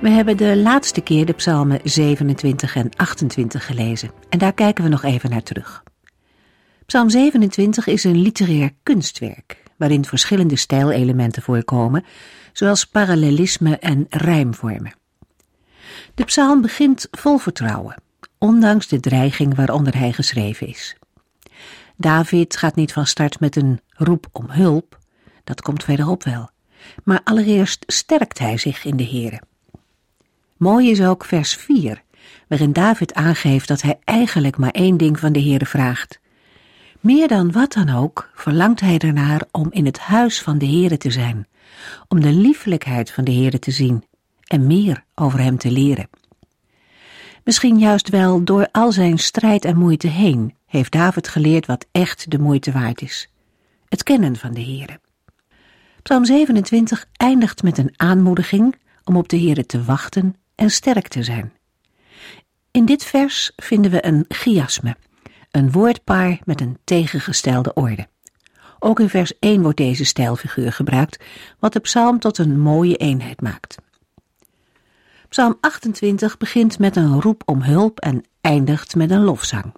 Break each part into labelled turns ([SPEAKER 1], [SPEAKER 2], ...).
[SPEAKER 1] We hebben de laatste keer de psalmen 27 en 28 gelezen en daar kijken we nog even naar terug. Psalm 27 is een literair kunstwerk waarin verschillende stijlelementen voorkomen, zoals parallelisme en rijmvormen. De psalm begint vol vertrouwen, ondanks de dreiging waaronder hij geschreven is. David gaat niet van start met een roep om hulp, dat komt verderop wel, maar allereerst sterkt hij zich in de Here. Mooi is ook vers 4, waarin David aangeeft dat hij eigenlijk maar één ding van de Heere vraagt. Meer dan wat dan ook verlangt hij ernaar om in het huis van de Heere te zijn, om de liefelijkheid van de Heere te zien en meer over hem te leren. Misschien juist wel door al zijn strijd en moeite heen heeft David geleerd wat echt de moeite waard is. Het kennen van de Heere. Psalm 27 eindigt met een aanmoediging om op de Heere te wachten en sterk te zijn. In dit vers vinden we een chiasme, een woordpaar met een tegengestelde orde. Ook in vers 1 wordt deze stijlfiguur gebruikt, wat de psalm tot een mooie eenheid maakt. Psalm 28 begint met een roep om hulp en eindigt met een lofzang.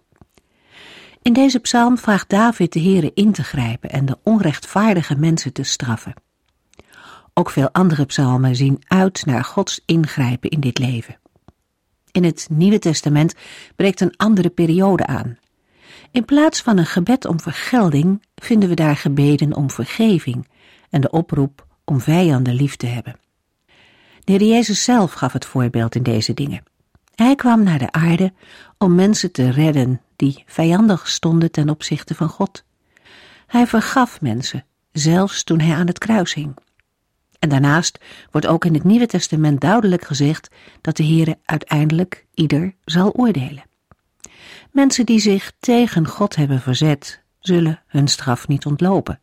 [SPEAKER 1] In deze psalm vraagt David de Heere in te grijpen en de onrechtvaardige mensen te straffen. Ook veel andere psalmen zien uit naar Gods ingrijpen in dit leven. In het Nieuwe Testament breekt een andere periode aan. In plaats van een gebed om vergelding vinden we daar gebeden om vergeving en de oproep om vijanden lief te hebben. De Jezus zelf gaf het voorbeeld in deze dingen. Hij kwam naar de aarde om mensen te redden die vijandig stonden ten opzichte van God. Hij vergaf mensen, zelfs toen hij aan het kruis hing. En daarnaast wordt ook in het Nieuwe Testament duidelijk gezegd dat de Heere uiteindelijk ieder zal oordelen. Mensen die zich tegen God hebben verzet, zullen hun straf niet ontlopen.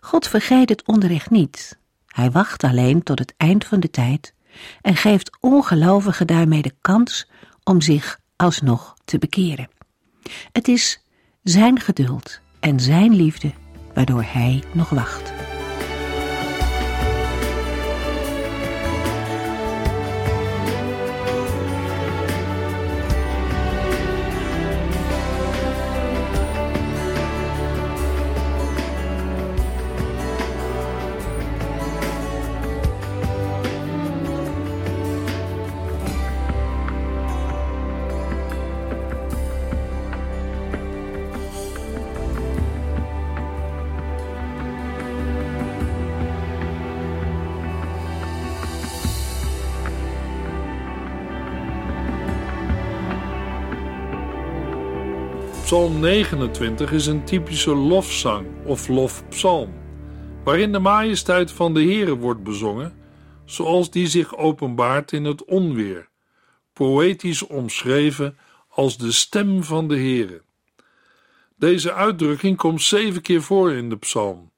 [SPEAKER 1] God vergeet het onrecht niet. Hij wacht alleen tot het eind van de tijd en geeft ongelovigen daarmee de kans om zich alsnog te bekeren. Het is zijn geduld en zijn liefde waardoor hij nog wacht.
[SPEAKER 2] Psalm 29 is een typische lofzang of lofpsalm, waarin de majesteit van de Heere wordt bezongen, zoals die zich openbaart in het onweer, poëtisch omschreven als de stem van de Heere. Deze uitdrukking komt zeven keer voor in de psalm,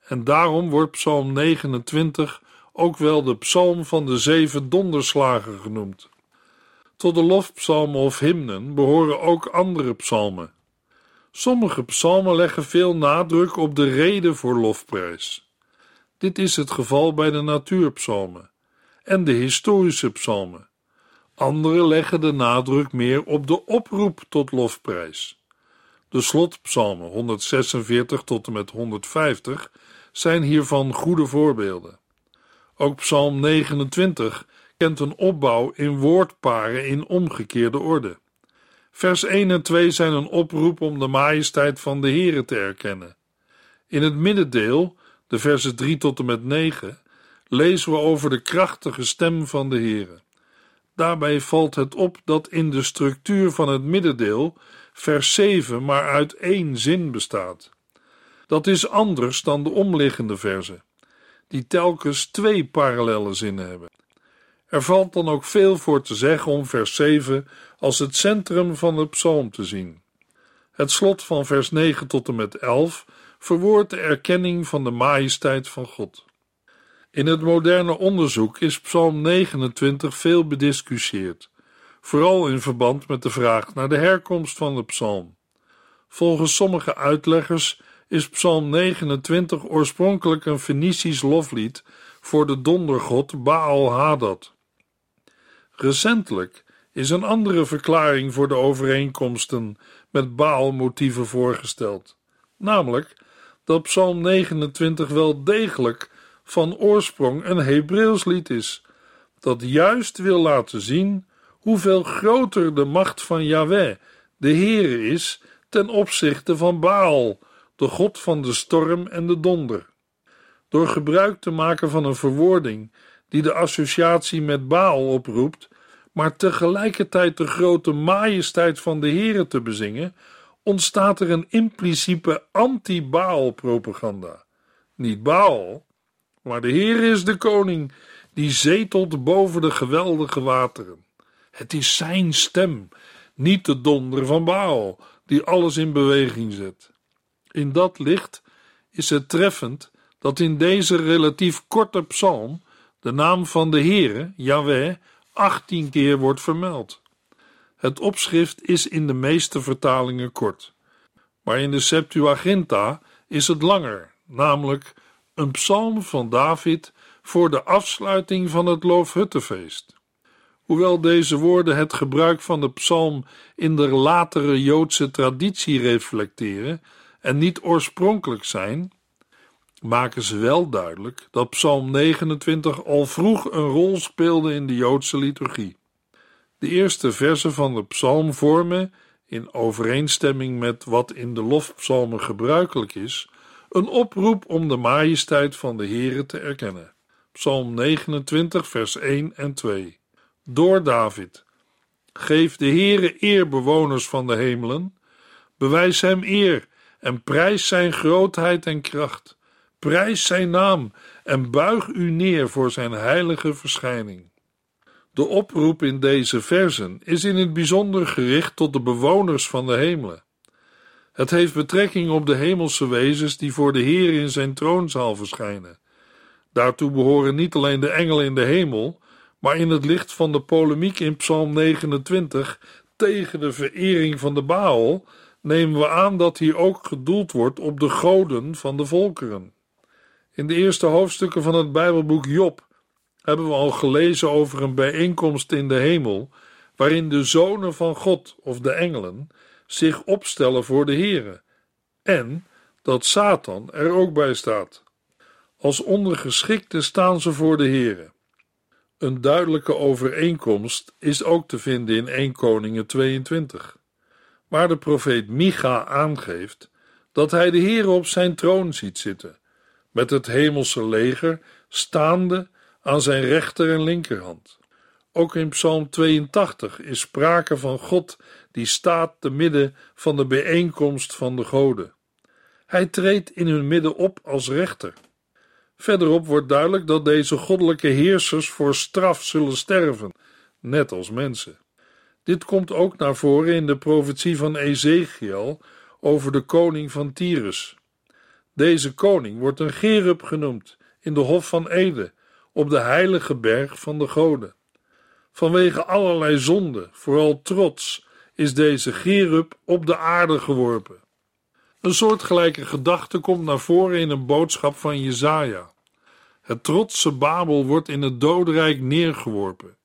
[SPEAKER 2] en daarom wordt psalm 29 ook wel de psalm van de zeven donderslagen genoemd. Tot de lofpsalmen of hymnen behoren ook andere psalmen. Sommige psalmen leggen veel nadruk op de reden voor lofprijs. Dit is het geval bij de natuurpsalmen en de historische psalmen. Andere leggen de nadruk meer op de oproep tot lofprijs. De slotpsalmen 146 tot en met 150 zijn hiervan goede voorbeelden. Ook psalm 29 kent een opbouw in woordparen in omgekeerde orde. Vers 1 en 2 zijn een oproep om de majesteit van de Heere te erkennen. In het middendeel, de versen 3 tot en met 9, lezen we over de krachtige stem van de Heere. Daarbij valt het op dat in de structuur van het middendeel vers 7 maar uit één zin bestaat. Dat is anders dan de omliggende verzen, die telkens twee parallelle zinnen hebben. Er valt dan ook veel voor te zeggen om vers 7 als het centrum van de psalm te zien. Het slot van vers 9 tot en met 11 verwoordt de erkenning van de majesteit van God. In het moderne onderzoek is Psalm 29 veel bediscussieerd, vooral in verband met de vraag naar de herkomst van de psalm. Volgens sommige uitleggers is Psalm 29 oorspronkelijk een Fenicisch loflied voor de dondergod Baal Hadad. Recentelijk is een andere verklaring voor de overeenkomsten met Baal-motieven voorgesteld, namelijk dat Psalm 29 wel degelijk van oorsprong een Hebreeuws lied is, dat juist wil laten zien hoeveel groter de macht van Yahweh, de Heere, is ten opzichte van Baal, de god van de storm en de donder. Door gebruik te maken van een verwoording die de associatie met Baal oproept, maar tegelijkertijd de grote majesteit van de Heere te bezingen, ontstaat er een impliciete anti-Baal-propaganda. Niet Baal, maar de Heer is de koning die zetelt boven de geweldige wateren. Het is zijn stem, niet de donder van Baal, die alles in beweging zet. In dat licht is het treffend dat in deze relatief korte psalm de naam van de Heere, Yahweh, 18 keer wordt vermeld. Het opschrift is in de meeste vertalingen kort, maar in de Septuaginta is het langer, namelijk een psalm van David voor de afsluiting van het Loofhuttenfeest. Hoewel deze woorden het gebruik van de psalm in de latere Joodse traditie reflecteren en niet oorspronkelijk zijn, maken ze wel duidelijk dat Psalm 29 al vroeg een rol speelde in de Joodse liturgie. De eerste versen van de psalm vormen, in overeenstemming met wat in de lofpsalmen gebruikelijk is, een oproep om de majesteit van de Heere te erkennen. Psalm 29, vers 1 en 2. Door David. Geef de Heere eer, bewoners van de hemelen. Bewijs hem eer en prijs zijn grootheid en kracht. Prijs zijn naam en buig u neer voor zijn heilige verschijning. De oproep in deze versen is in het bijzonder gericht tot de bewoners van de hemelen. Het heeft betrekking op de hemelse wezens die voor de Heer in zijn troonzaal verschijnen. Daartoe behoren niet alleen de engelen in de hemel, maar in het licht van de polemiek in Psalm 29 tegen de verering van de Baal nemen we aan dat hier ook gedoeld wordt op de goden van de volkeren. In de eerste hoofdstukken van het Bijbelboek Job hebben we al gelezen over een bijeenkomst in de hemel, waarin de zonen van God of de engelen zich opstellen voor de Here, en dat Satan er ook bij staat. Als ondergeschikte staan ze voor de Here. Een duidelijke overeenkomst is ook te vinden in 1 Koningen 22, waar de profeet Micha aangeeft dat hij de Heere op zijn troon ziet zitten, met het hemelse leger staande aan zijn rechter en linkerhand. Ook in Psalm 82 is sprake van God die staat te midden van de bijeenkomst van de goden. Hij treedt in hun midden op als rechter. Verderop wordt duidelijk dat deze goddelijke heersers voor straf zullen sterven, net als mensen. Dit komt ook naar voren in de profetie van Ezekiel over de koning van Tyrus. Deze koning wordt een Gerub genoemd in de Hof van Ede, op de heilige berg van de goden. Vanwege allerlei zonden, vooral trots, is deze Gerub op de aarde geworpen. Een soortgelijke gedachte komt naar voren in een boodschap van Jezaja. Het trotse Babel wordt in het dodenrijk neergeworpen.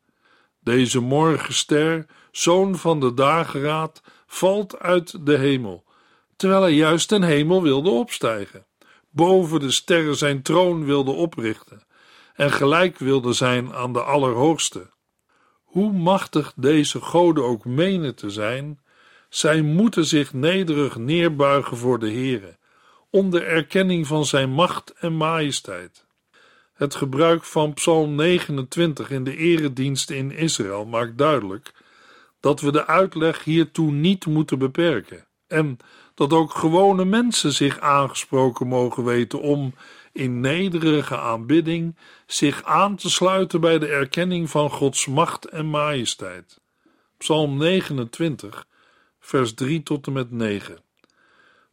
[SPEAKER 2] Deze morgenster, zoon van de dageraad, valt uit de hemel, terwijl hij juist ten hemel wilde opstijgen, boven de sterren zijn troon wilde oprichten en gelijk wilde zijn aan de Allerhoogste. Hoe machtig deze goden ook menen te zijn, zij moeten zich nederig neerbuigen voor de Heere, onder erkenning van zijn macht en majesteit. Het gebruik van Psalm 29 in de erediensten in Israël maakt duidelijk dat we de uitleg hiertoe niet moeten beperken en dat ook gewone mensen zich aangesproken mogen weten om in nederige aanbidding zich aan te sluiten bij de erkenning van Gods macht en majesteit. Psalm 29, vers 3 tot en met 9.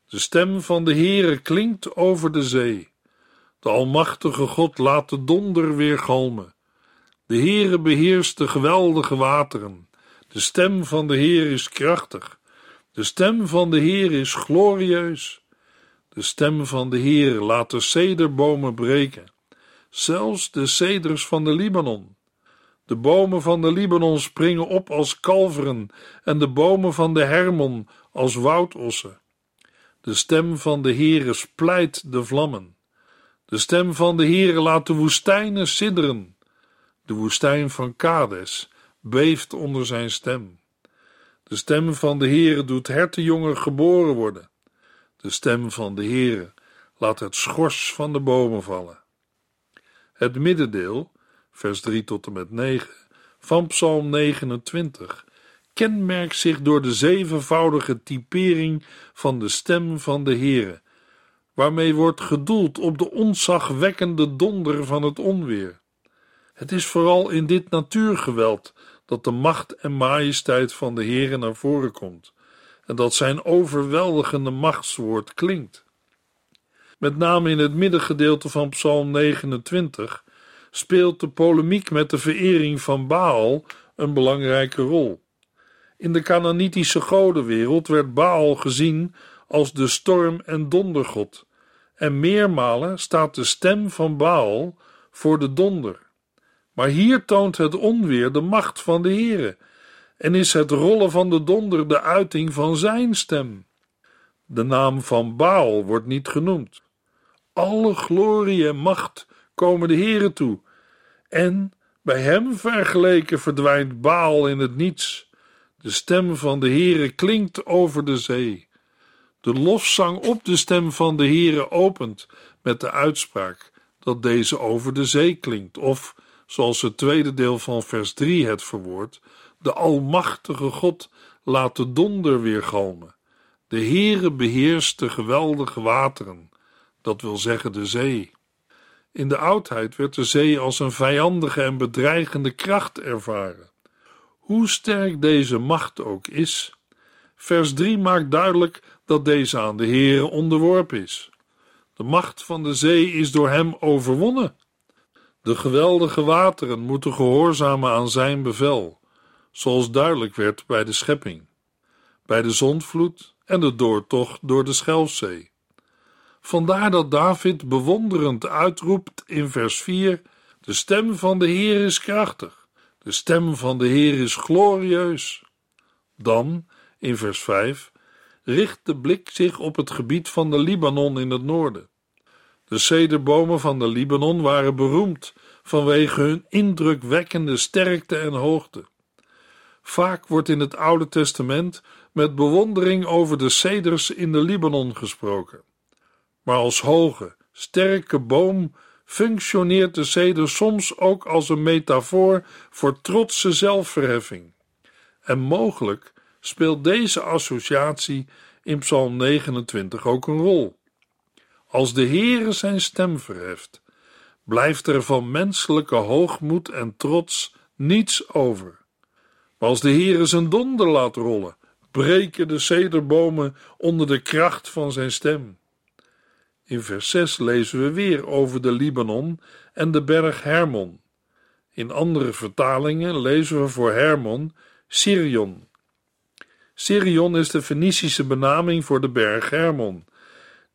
[SPEAKER 2] De stem van de Heere klinkt over de zee. De Almachtige God laat de donder weer galmen. De Heere beheerst de geweldige wateren. De stem van de Heer is krachtig. De stem van de Heer is glorieus. De stem van de Heer laat de cederbomen breken, zelfs de ceders van de Libanon. De bomen van de Libanon springen op als kalveren en de bomen van de Hermon als woudossen. De stem van de Heere splijt de vlammen. De stem van de Heere laat de woestijnen sidderen. De woestijn van Kades beeft onder zijn stem. De stem van de Heere doet hertenjongen geboren worden. De stem van de Heere laat het schors van de bomen vallen. Het middendeel, vers 3 tot en met 9, van Psalm 29 kenmerkt zich door de zevenvoudige typering van de stem van de Heere, waarmee wordt gedoeld op de ontzagwekkende donder van het onweer. Het is vooral in dit natuurgeweld dat de macht en majesteit van de Heere naar voren komt en dat zijn overweldigende machtswoord klinkt. Met name in het middengedeelte van Psalm 29 speelt de polemiek met de verering van Baal een belangrijke rol. In de Canaanitische godenwereld werd Baal gezien als de storm- en dondergod, en meermalen staat de stem van Baal voor de donder. Maar hier toont het onweer de macht van de Heere en is het rollen van de donder de uiting van zijn stem. De naam van Baal wordt niet genoemd. Alle glorie en macht komen de Heere toe, en bij hem vergeleken verdwijnt Baal in het niets. De stem van de Heere klinkt over de zee. De lofzang op de stem van de Heere opent met de uitspraak dat deze over de zee klinkt, of, zoals het tweede deel van vers 3 het verwoordt, de Almachtige God laat de donder weer galmen. De Heere beheerst de geweldige wateren, dat wil zeggen de zee. In de oudheid werd de zee als een vijandige en bedreigende kracht ervaren. Hoe sterk deze macht ook is, vers 3 maakt duidelijk dat deze aan de Heere onderworpen is. De macht van de zee is door hem overwonnen. De geweldige wateren moeten gehoorzamen aan zijn bevel zoals duidelijk werd bij de schepping, bij de zondvloed en de doortocht door de Schelfzee. Vandaar dat David bewonderend uitroept in vers 4: De stem van de Heer is krachtig, de stem van de Heer is glorieus. Dan, in vers 5, richt de blik zich op het gebied van de Libanon in het noorden. De cederbomen van de Libanon waren beroemd vanwege hun indrukwekkende sterkte en hoogte. Vaak wordt in het Oude Testament met bewondering over de ceders in de Libanon gesproken. Maar als hoge, sterke boom functioneert de ceder soms ook als een metafoor voor trotse zelfverheffing. En mogelijk speelt deze associatie in Psalm 29 ook een rol. Als de Heere zijn stem verheft, blijft er van menselijke hoogmoed en trots niets over. Maar als de Heere zijn donder laat rollen, breken de cederbomen onder de kracht van zijn stem. In vers 6 lezen we weer over de Libanon en de berg Hermon. In andere vertalingen lezen we voor Hermon Sirion. Sirion is de Fenicische benaming voor de berg Hermon,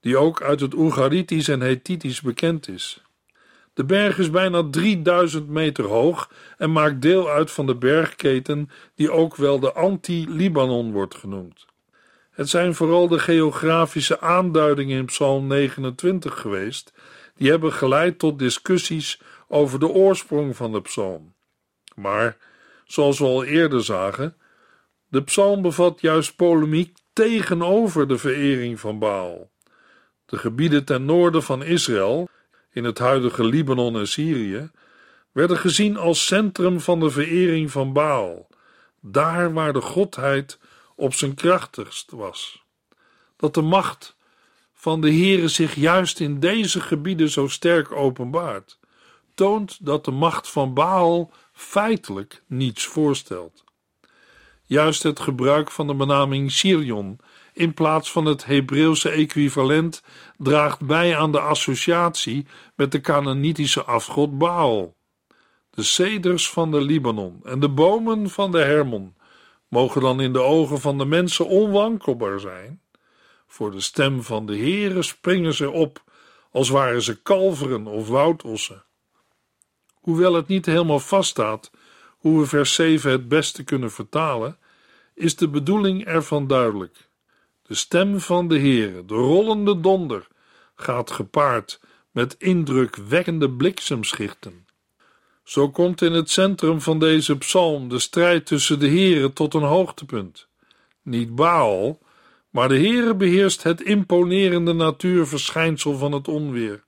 [SPEAKER 2] die ook uit het Oegaritisch en Hethitisch bekend is. De berg is bijna 3000 meter hoog en maakt deel uit van de bergketen die ook wel de Anti-Libanon wordt genoemd. Het zijn vooral de geografische aanduidingen in Psalm 29 geweest, die hebben geleid tot discussies over de oorsprong van de psalm. Maar, zoals we al eerder zagen, de psalm bevat juist polemiek tegenover de verering van Baal. De gebieden ten noorden van Israël in het huidige Libanon en Syrië, werden gezien als centrum van de verering van Baal, daar waar de godheid op zijn krachtigst was. Dat de macht van de Heere zich juist in deze gebieden zo sterk openbaart, toont dat de macht van Baal feitelijk niets voorstelt. Juist het gebruik van de benaming Sirion in plaats van het Hebreeuwse equivalent draagt bij aan de associatie met de Canaanitische afgod Baal. De ceders van de Libanon en de bomen van de Hermon mogen dan in de ogen van de mensen onwankelbaar zijn. Voor de stem van de Heere springen ze op, als waren ze kalveren of woudossen. Hoewel het niet helemaal vaststaat hoe we vers 7 het beste kunnen vertalen, is de bedoeling ervan duidelijk. De stem van de Heere, de rollende donder, gaat gepaard met indrukwekkende bliksemschichten. Zo komt in het centrum van deze psalm de strijd tussen de Heere tot een hoogtepunt. Niet Baal, maar de Heere beheerst het imponerende natuurverschijnsel van het onweer.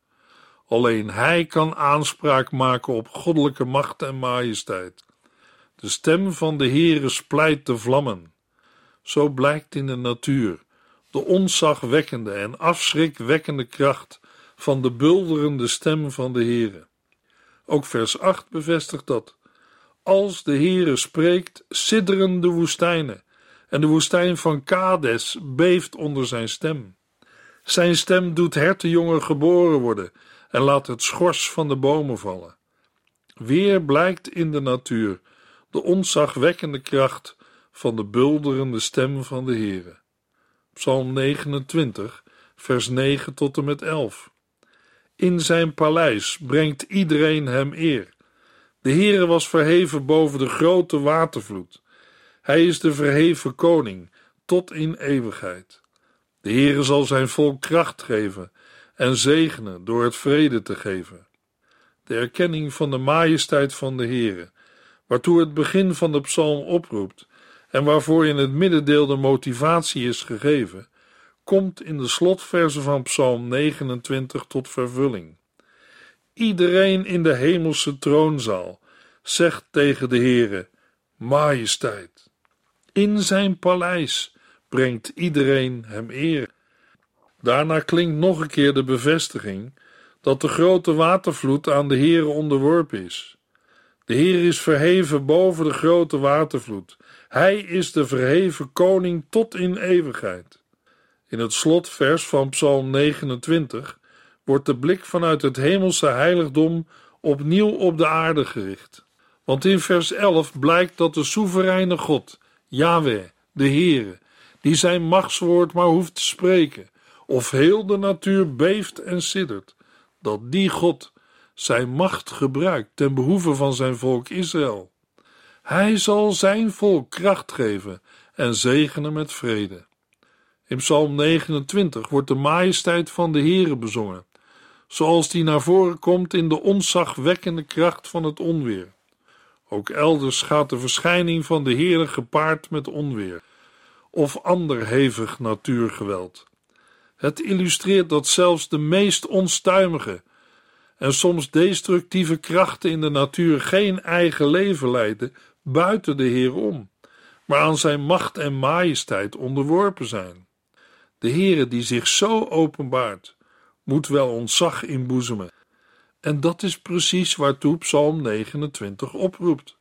[SPEAKER 2] Alleen Hij kan aanspraak maken op goddelijke macht en majesteit. De stem van de Heere splijt de vlammen. Zo blijkt in de natuur de onzagwekkende en afschrikwekkende kracht van de bulderende stem van de Heere. Ook vers 8 bevestigt dat. Als de Heere spreekt, sidderen de woestijnen, en de woestijn van Kades beeft onder zijn stem. Zijn stem doet hertenjongen geboren worden en laat het schors van de bomen vallen. Weer blijkt in de natuur de onzagwekkende kracht van de bulderende stem van de Heere. Psalm 29, vers 9 tot en met 11. In zijn paleis brengt iedereen hem eer. De Heere was verheven boven de grote watervloed. Hij is de verheven koning tot in eeuwigheid. De Heere zal zijn volk kracht geven en zegenen door het vrede te geven. De erkenning van de majesteit van de Heere, waartoe het begin van de psalm oproept, en waarvoor in het middendeel de motivatie is gegeven, komt in de slotverse van Psalm 29 tot vervulling. Iedereen in de hemelse troonzaal zegt tegen de Heere: Majesteit. In zijn paleis brengt iedereen hem eer. Daarna klinkt nog een keer de bevestiging dat de grote watervloed aan de Heere onderworpen is. De Heer is verheven boven de grote watervloed. Hij is de verheven koning tot in eeuwigheid. In het slotvers van Psalm 29 wordt de blik vanuit het hemelse heiligdom opnieuw op de aarde gericht. Want in vers 11 blijkt dat de soevereine God, Yahweh, de Heere, die zijn machtswoord maar hoeft te spreken, of heel de natuur beeft en siddert, dat die God zijn macht gebruikt ten behoeve van zijn volk Israël. Hij zal zijn volk kracht geven en zegenen met vrede. In Psalm 29 wordt de majesteit van de Heere bezongen, zoals die naar voren komt in de onzagwekkende kracht van het onweer. Ook elders gaat de verschijning van de Heere gepaard met onweer of ander hevig natuurgeweld. Het illustreert dat zelfs de meest onstuimige en soms destructieve krachten in de natuur geen eigen leven leiden buiten de Heer om, maar aan zijn macht en majesteit onderworpen zijn. De Heere die zich zo openbaart, moet wel ontzag inboezemen. En dat is precies waartoe Psalm 29 oproept.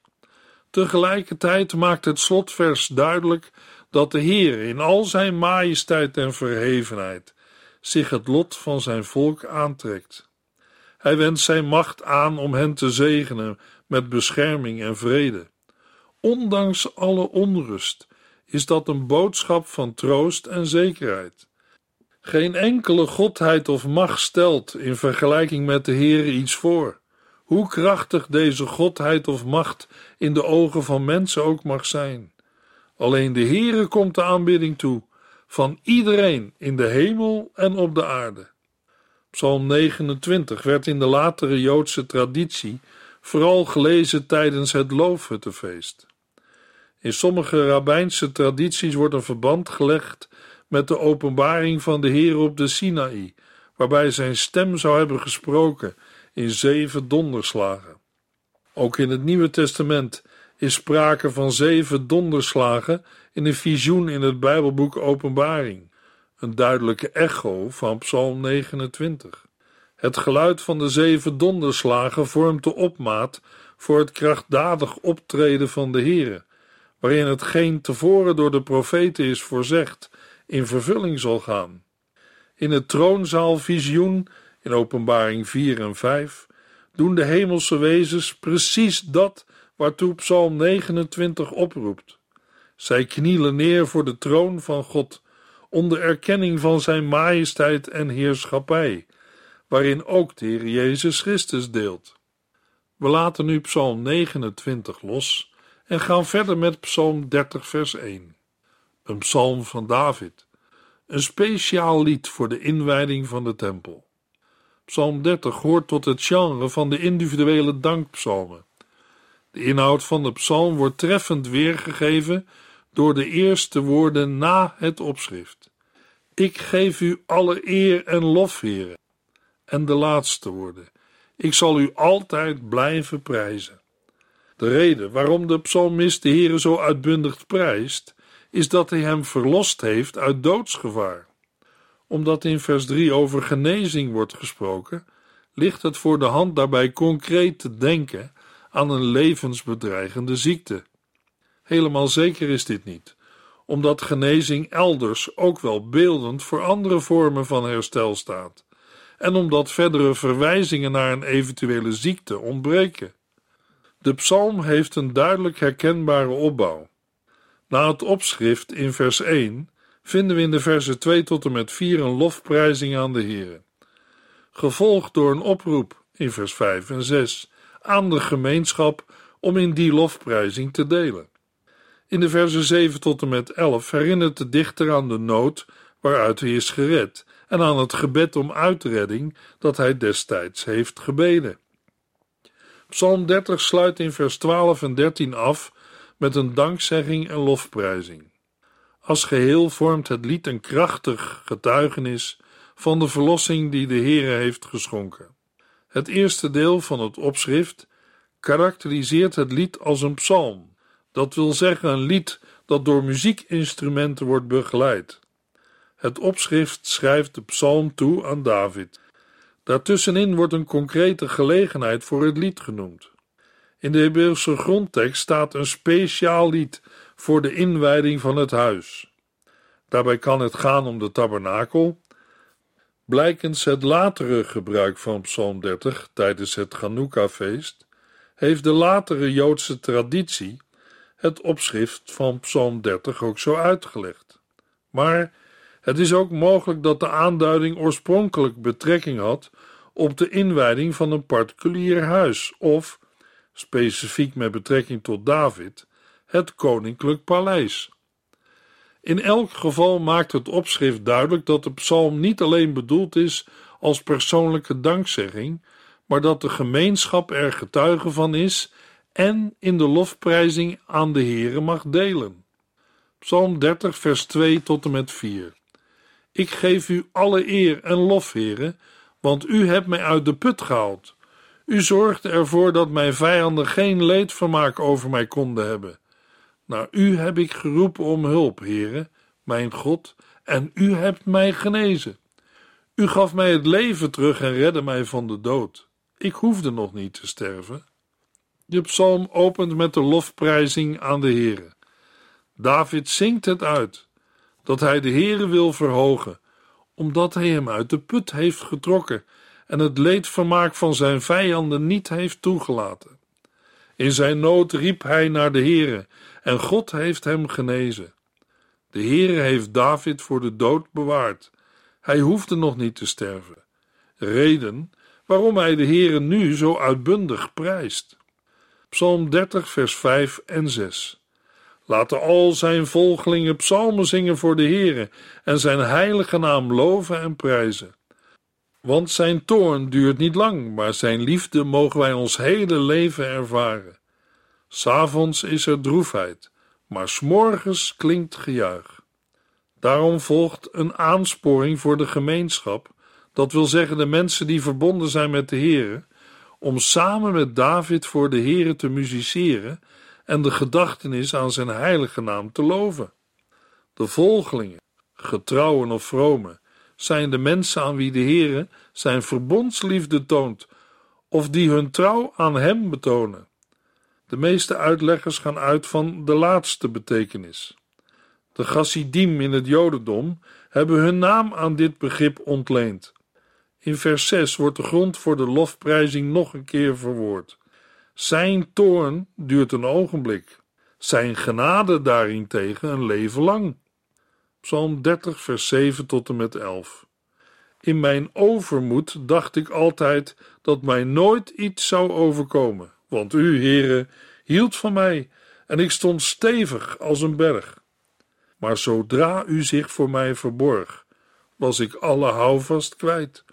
[SPEAKER 2] Tegelijkertijd maakt het slotvers duidelijk dat de Heer in al zijn majesteit en verhevenheid zich het lot van zijn volk aantrekt. Hij wendt zijn macht aan om hen te zegenen met bescherming en vrede. Ondanks alle onrust is dat een boodschap van troost en zekerheid. Geen enkele godheid of macht stelt in vergelijking met de Heere iets voor. Hoe krachtig deze godheid of macht in de ogen van mensen ook mag zijn. Alleen de Heere komt de aanbidding toe van iedereen in de hemel en op de aarde. Psalm 29 werd in de latere Joodse traditie vooral gelezen tijdens het Loofhuttenfeest. In sommige rabbijnse tradities wordt een verband gelegd met de openbaring van de Heer op de Sinaï, waarbij zijn stem zou hebben gesproken in zeven donderslagen. Ook in het Nieuwe Testament is sprake van zeven donderslagen in een visioen in het Bijbelboek Openbaring. Een duidelijke echo van Psalm 29. Het geluid van de zeven donderslagen vormt de opmaat voor het krachtdadig optreden van de Heere, waarin hetgeen tevoren door de profeten is voorzegd in vervulling zal gaan. In het troonzaalvisioen in Openbaring 4 en 5 doen de hemelse wezens precies dat waartoe Psalm 29 oproept. Zij knielen neer voor de troon van God, onder erkenning van zijn majesteit en heerschappij, waarin ook de Heer Jezus Christus deelt. We laten nu Psalm 29 los en gaan verder met Psalm 30, vers 1. Een psalm van David, een speciaal lied voor de inwijding van de tempel. Psalm 30 hoort tot het genre van de individuele dankpsalmen. De inhoud van de psalm wordt treffend weergegeven door de eerste woorden na het opschrift. Ik geef u alle eer en lof, heren. En de laatste woorden. Ik zal u altijd blijven prijzen. De reden waarom de psalmist de Heere zo uitbundig prijst, is dat hij hem verlost heeft uit doodsgevaar. Omdat in vers 3 over genezing wordt gesproken, ligt het voor de hand daarbij concreet te denken aan een levensbedreigende ziekte. Helemaal zeker is dit niet, omdat genezing elders ook wel beeldend voor andere vormen van herstel staat, en omdat verdere verwijzingen naar een eventuele ziekte ontbreken. De psalm heeft een duidelijk herkenbare opbouw. Na het opschrift in vers 1 vinden we in de versen 2 tot en met 4 een lofprijzing aan de Heer, gevolgd door een oproep in vers 5 en 6 aan de gemeenschap om in die lofprijzing te delen. In de versen 7 tot en met 11 herinnert de dichter aan de nood waaruit hij is gered en aan het gebed om uitredding dat hij destijds heeft gebeden. Psalm 30 sluit in vers 12 en 13 af met een dankzegging en lofprijzing. Als geheel vormt het lied een krachtig getuigenis van de verlossing die de Heere heeft geschonken. Het eerste deel van het opschrift karakteriseert het lied als een psalm, dat wil zeggen een lied dat door muziekinstrumenten wordt begeleid. Het opschrift schrijft de psalm toe aan David. Daartussenin wordt een concrete gelegenheid voor het lied genoemd. In de Hebreeuwse grondtekst staat een speciaal lied voor de inwijding van het huis. Daarbij kan het gaan om de tabernakel. Blijkens het latere gebruik van Psalm 30 tijdens het Chanukka-feest, heeft de latere Joodse traditie het opschrift van Psalm 30 ook zo uitgelegd. Maar het is ook mogelijk dat de aanduiding oorspronkelijk betrekking had op de inwijding van een particulier huis of, specifiek met betrekking tot David, het koninklijk paleis. In elk geval maakt het opschrift duidelijk dat de psalm niet alleen bedoeld is als persoonlijke dankzegging, maar dat de gemeenschap er getuige van is en in de lofprijzing aan de Heere mag delen. Psalm 30, vers 2 tot en met 4. Ik geef u alle eer en lof, Heere, want u hebt mij uit de put gehaald. U zorgde ervoor dat mijn vijanden geen leedvermaak over mij konden hebben. Naar u heb ik geroepen om hulp, Heere, mijn God, en u hebt mij genezen. U gaf mij het leven terug en redde mij van de dood. Ik hoefde nog niet te sterven. De psalm opent met de lofprijzing aan de Heere. David zingt het uit dat hij de Heere wil verhogen, omdat hij hem uit de put heeft getrokken en het leedvermaak van zijn vijanden niet heeft toegelaten. In zijn nood riep hij naar de Heere en God heeft hem genezen. De Heere heeft David voor de dood bewaard. Hij hoefde nog niet te sterven. Reden waarom hij de Heere nu zo uitbundig prijst. Psalm 30 vers 5 en 6 Laten al zijn volgelingen psalmen zingen voor de Heere en zijn heilige naam loven en prijzen. Want zijn toorn duurt niet lang, maar zijn liefde mogen wij ons hele leven ervaren. S'avonds is er droefheid, maar s'morgens klinkt gejuich. Daarom volgt een aansporing voor de gemeenschap, dat wil zeggen de mensen die verbonden zijn met de Heere, om samen met David voor de Heere te musiceren en de gedachtenis aan zijn heilige naam te loven. De volgelingen, Getrouwen of vromen zijn de mensen aan wie de Heere zijn verbondsliefde toont of die hun trouw aan hem betonen. De meeste uitleggers gaan uit van de laatste betekenis. De Chassidim in het Jodendom hebben hun naam aan dit begrip ontleend. In vers 6 wordt de grond voor de lofprijzing nog een keer verwoord. Zijn toorn duurt een ogenblik, zijn genade daarentegen een leven lang. Psalm 30, vers 7 tot en met 11. In mijn overmoed dacht ik altijd dat mij nooit iets zou overkomen, want u, Heere, hield van mij en ik stond stevig als een berg. Maar zodra u zich voor mij verborg, was ik alle houvast kwijt.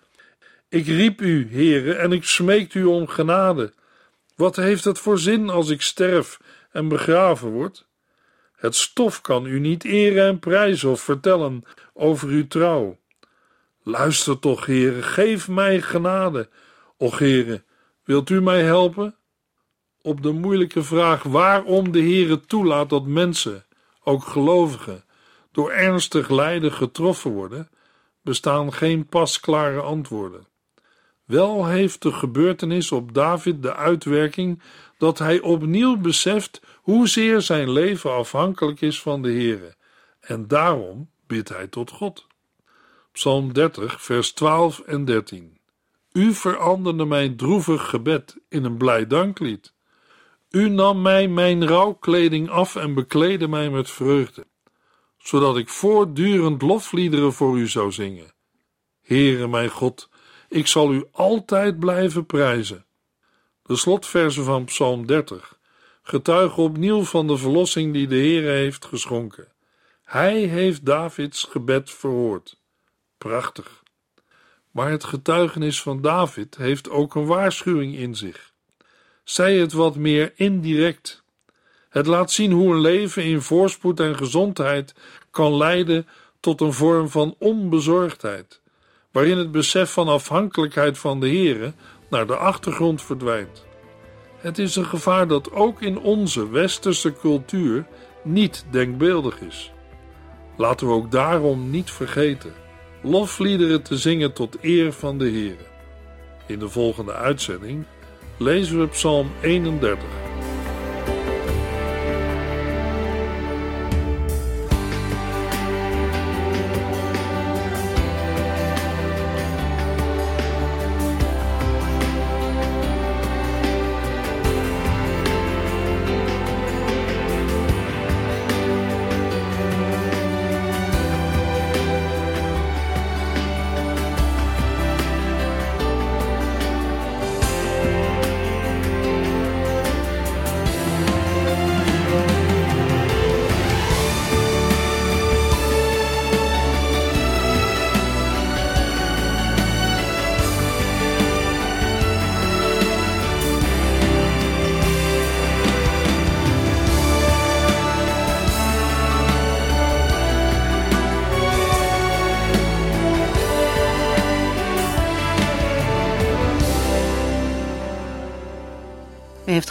[SPEAKER 2] Ik riep u, Heere, en ik smeekte u om genade. Wat heeft het voor zin als ik sterf en begraven word? Het stof kan u niet eren en prijzen of vertellen over uw trouw. Luister toch, Heere, geef mij genade. Och, Heere, wilt u mij helpen? Op de moeilijke vraag waarom de Heere toelaat dat mensen, ook gelovigen, door ernstig lijden getroffen worden, bestaan geen pasklare antwoorden. Wel heeft de gebeurtenis op David de uitwerking dat hij opnieuw beseft hoezeer zijn leven afhankelijk is van de Heere, en daarom bidt hij tot God. Psalm 30, vers 12 en 13. U veranderde mijn droevig gebed in een blij danklied. U nam mij mijn rouwkleding af en bekleedde mij met vreugde, zodat ik voortdurend lofliederen voor u zou zingen. Heere mijn God, ik zal u altijd blijven prijzen. De slotversen van Psalm 30 getuigen opnieuw van de verlossing die de Heere heeft geschonken. Hij heeft Davids gebed verhoord. Prachtig. Maar het getuigenis van David heeft ook een waarschuwing in zich. Zij het wat meer indirect. Het laat zien hoe een leven in voorspoed en gezondheid kan leiden tot een vorm van onbezorgdheid, waarin het besef van afhankelijkheid van de Heere naar de achtergrond verdwijnt. Het is een gevaar dat ook in onze westerse cultuur niet denkbeeldig is. Laten we ook daarom niet vergeten lofliederen te zingen tot eer van de Heer. In de volgende uitzending lezen we Psalm 31.